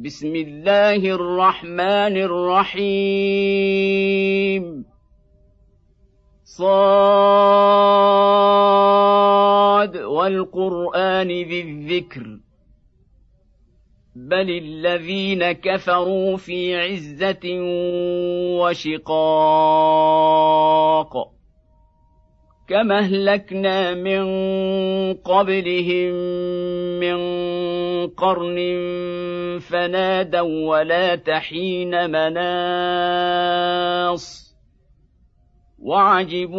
بسم الله الرحمن الرحيم. صاد والقرآن ذي الذكر. بل الذين كفروا في عزة وشقاق. كما أهلكنا من قبلهم من قرن فنادوا ولا تحين مناص. وعجبوا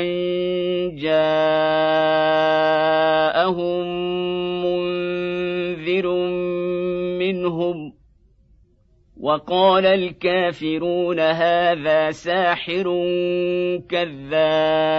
أن جاءهم منذر منهم. وقال الكافرون هذا ساحر كذاب.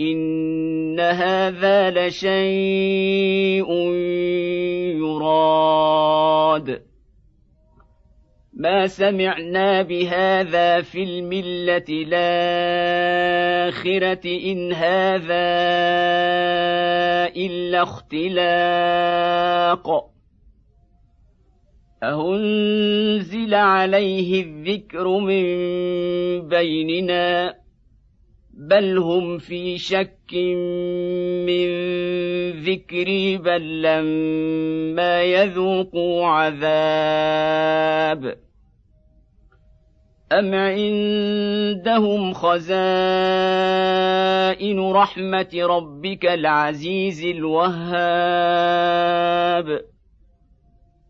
ان هذا لشيء يراد. ما سمعنا بهذا في المله الاخره ان هذا الا اختلاق. اهنزل عليه الذكر من بيننا. بل هم في شك من ذكري بل لما يذوقوا عذاب أم عندهم خزائن رحمة ربك العزيز الوهاب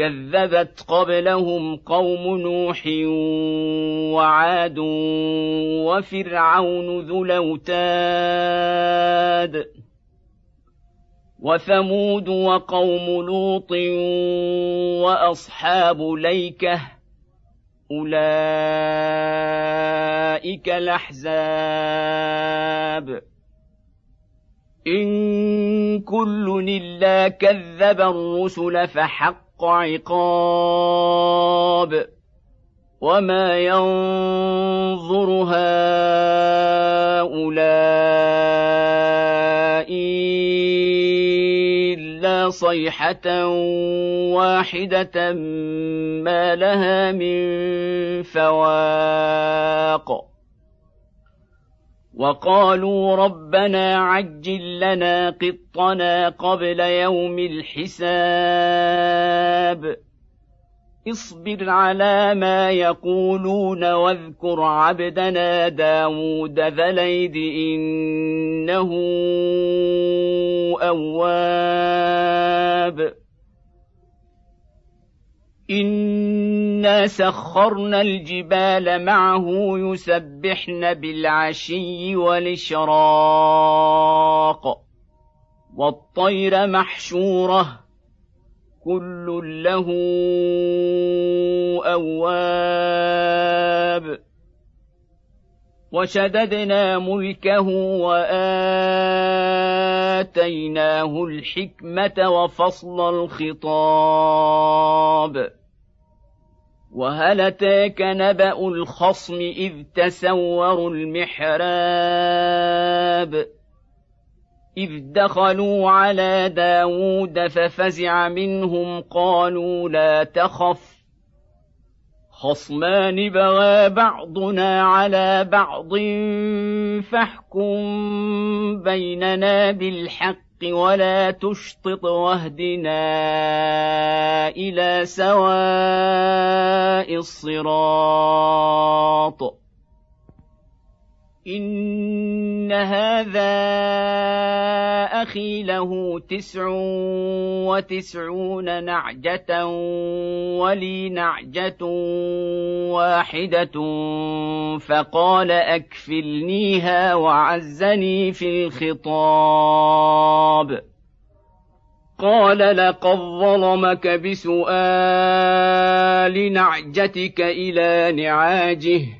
كذبت قبلهم قوم نوح وعاد وفرعون ذو الأوتاد وثمود وقوم لوط وأصحاب ليكة أولئك الأحزاب إن كل إلا كذب الرسل فحق عقاب وما ينظر هؤلاء إلا صيحة واحدة ما لها من فواق وقالوا ربنا عجل لنا قطنا قبل يوم الحساب. اصبر على ما يقولون واذكر عبدنا داود ذا ليد إنه أواب. إنا سخرنا الجبال معه يسبحن بالعشي والإشراق والطير محشوره كل له اواب وشددنا ملكه واتيناه الحكمه وفصل الخطاب وهل أتاك نبأ الخصم إذ تسوروا المحراب؟ إذ دخلوا على داود ففزع منهم قالوا لا تخف. خصمان بغى بعضنا على بعض فاحكم بيننا بالحق. ولا تشطط واهدنا إلى سواء الصراط. إن هذا أخي له تسع وتسعون نعجة ولي نعجة واحدة فقال أكفلنيها وعزني في الخطاب. قال لقد ظلمك بسؤال نعجتك إلى نعاجه.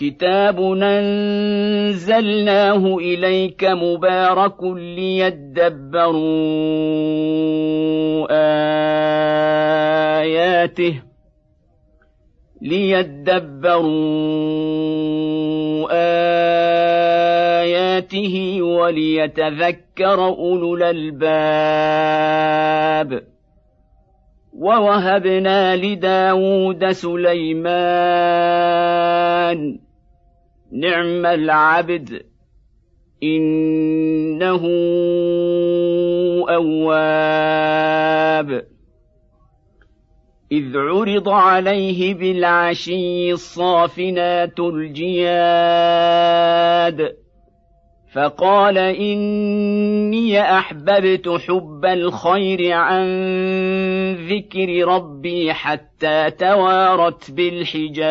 كتاب انزلناه اليك مبارك ليدبروا اياته ليدبروا اياته وليتذكر اولو الالباب ووهبنا لداود سليمان نعم العبد إنه أواب. إذ عرض عليه بالعشي الصافنات الجياد فقال إني أحببت حب الخير عن ذكر ربي حتى توارت بالحجاب.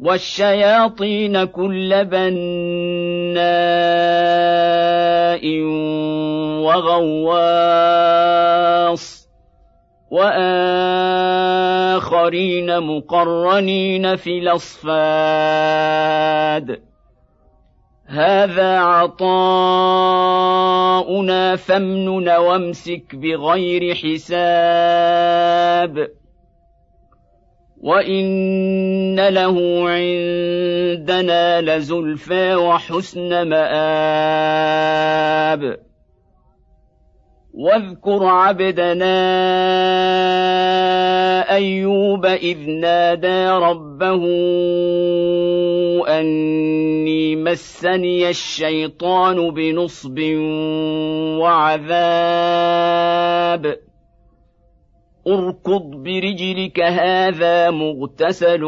والشياطين كل بناء وغواص وآخرين مقرنين في الأصفاد. هذا عطاؤنا فامنن وامسك بغير حساب. وان له عندنا لزلفى وحسن مآب واذكر عبدنا ايوب اذ نادى ربه اني مسني الشيطان بنصب وعذاب اركض برجلك هذا مغتسل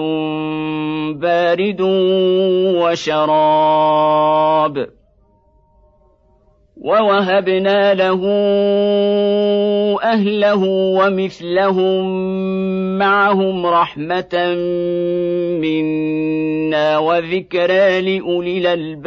بارد وشراب. ووهبنا له أهله ومثلهم معهم رحمة منا وذكرى لأولي الألباب.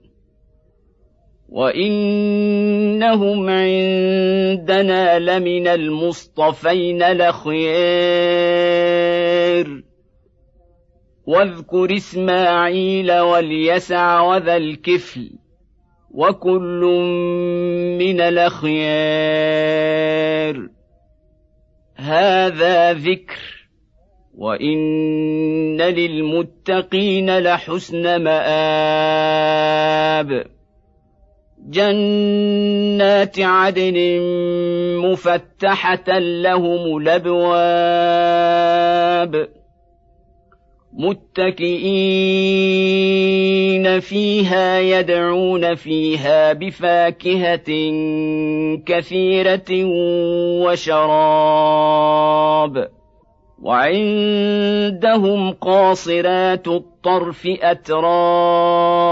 وانهم عندنا لمن المصطفين لخيار واذكر اسماعيل واليسع وذا الكفل وكل من الاخيار. هذا ذكر وان للمتقين لحسن مآب. جنات عدن مفتحة لهم الأبواب متكئين فيها يدعون فيها بفاكهة كثيرة وشراب وعندهم قاصرات الطرف أتراب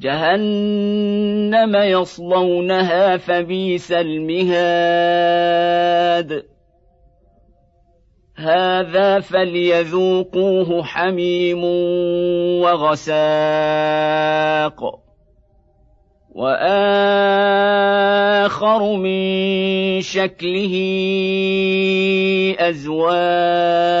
جهنم يصلونها فبئس المهاد. هذا فليذوقوه حميم وغساق. وآخر من شكله أزواج.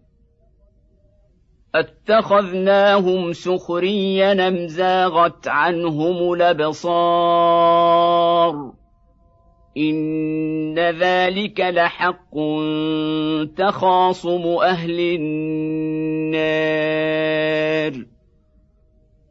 أتخذناهم سخريا أم زاغت عنهم الأبصار؟ إن ذلك لحق تخاصم أهل النار.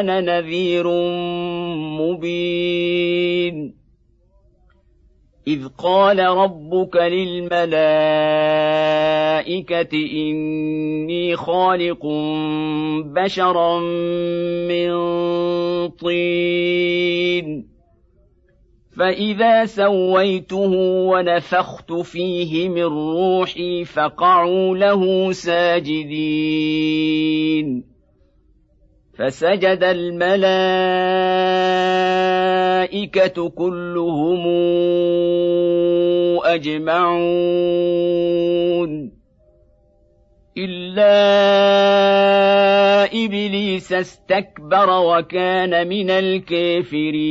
أنا نذير مبين اذ قال ربك للملائكه اني خالق بشرا من طين فاذا سويته ونفخت فيه من روحي فقعوا له ساجدين فسجد الملائكة كلهم أجمعون. إلا إبليس استكبر وكان من الكافرين.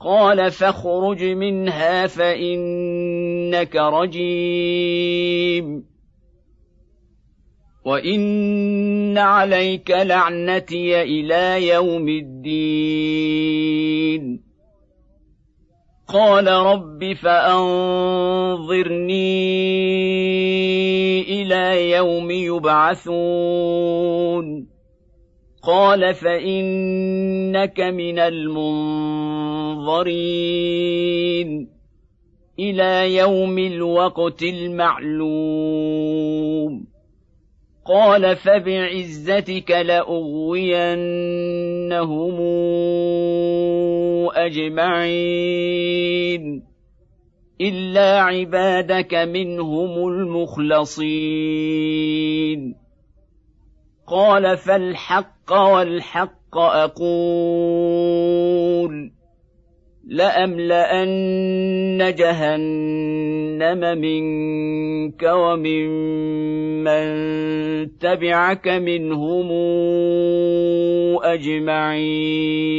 قال فاخرج منها فإنك رجيم. وإن عليك لعنتي إلى يوم الدين. قال رب فأنظرني إلى يوم يبعثون. قال فانك من المنظرين إلى يوم الوقت المعلوم قال فبعزتك لاغوينهم اجمعين الا عبادك منهم المخلصين قال فالحق والحق أقول لأملأن جهنم منك ومن من تبعك منهم أجمعين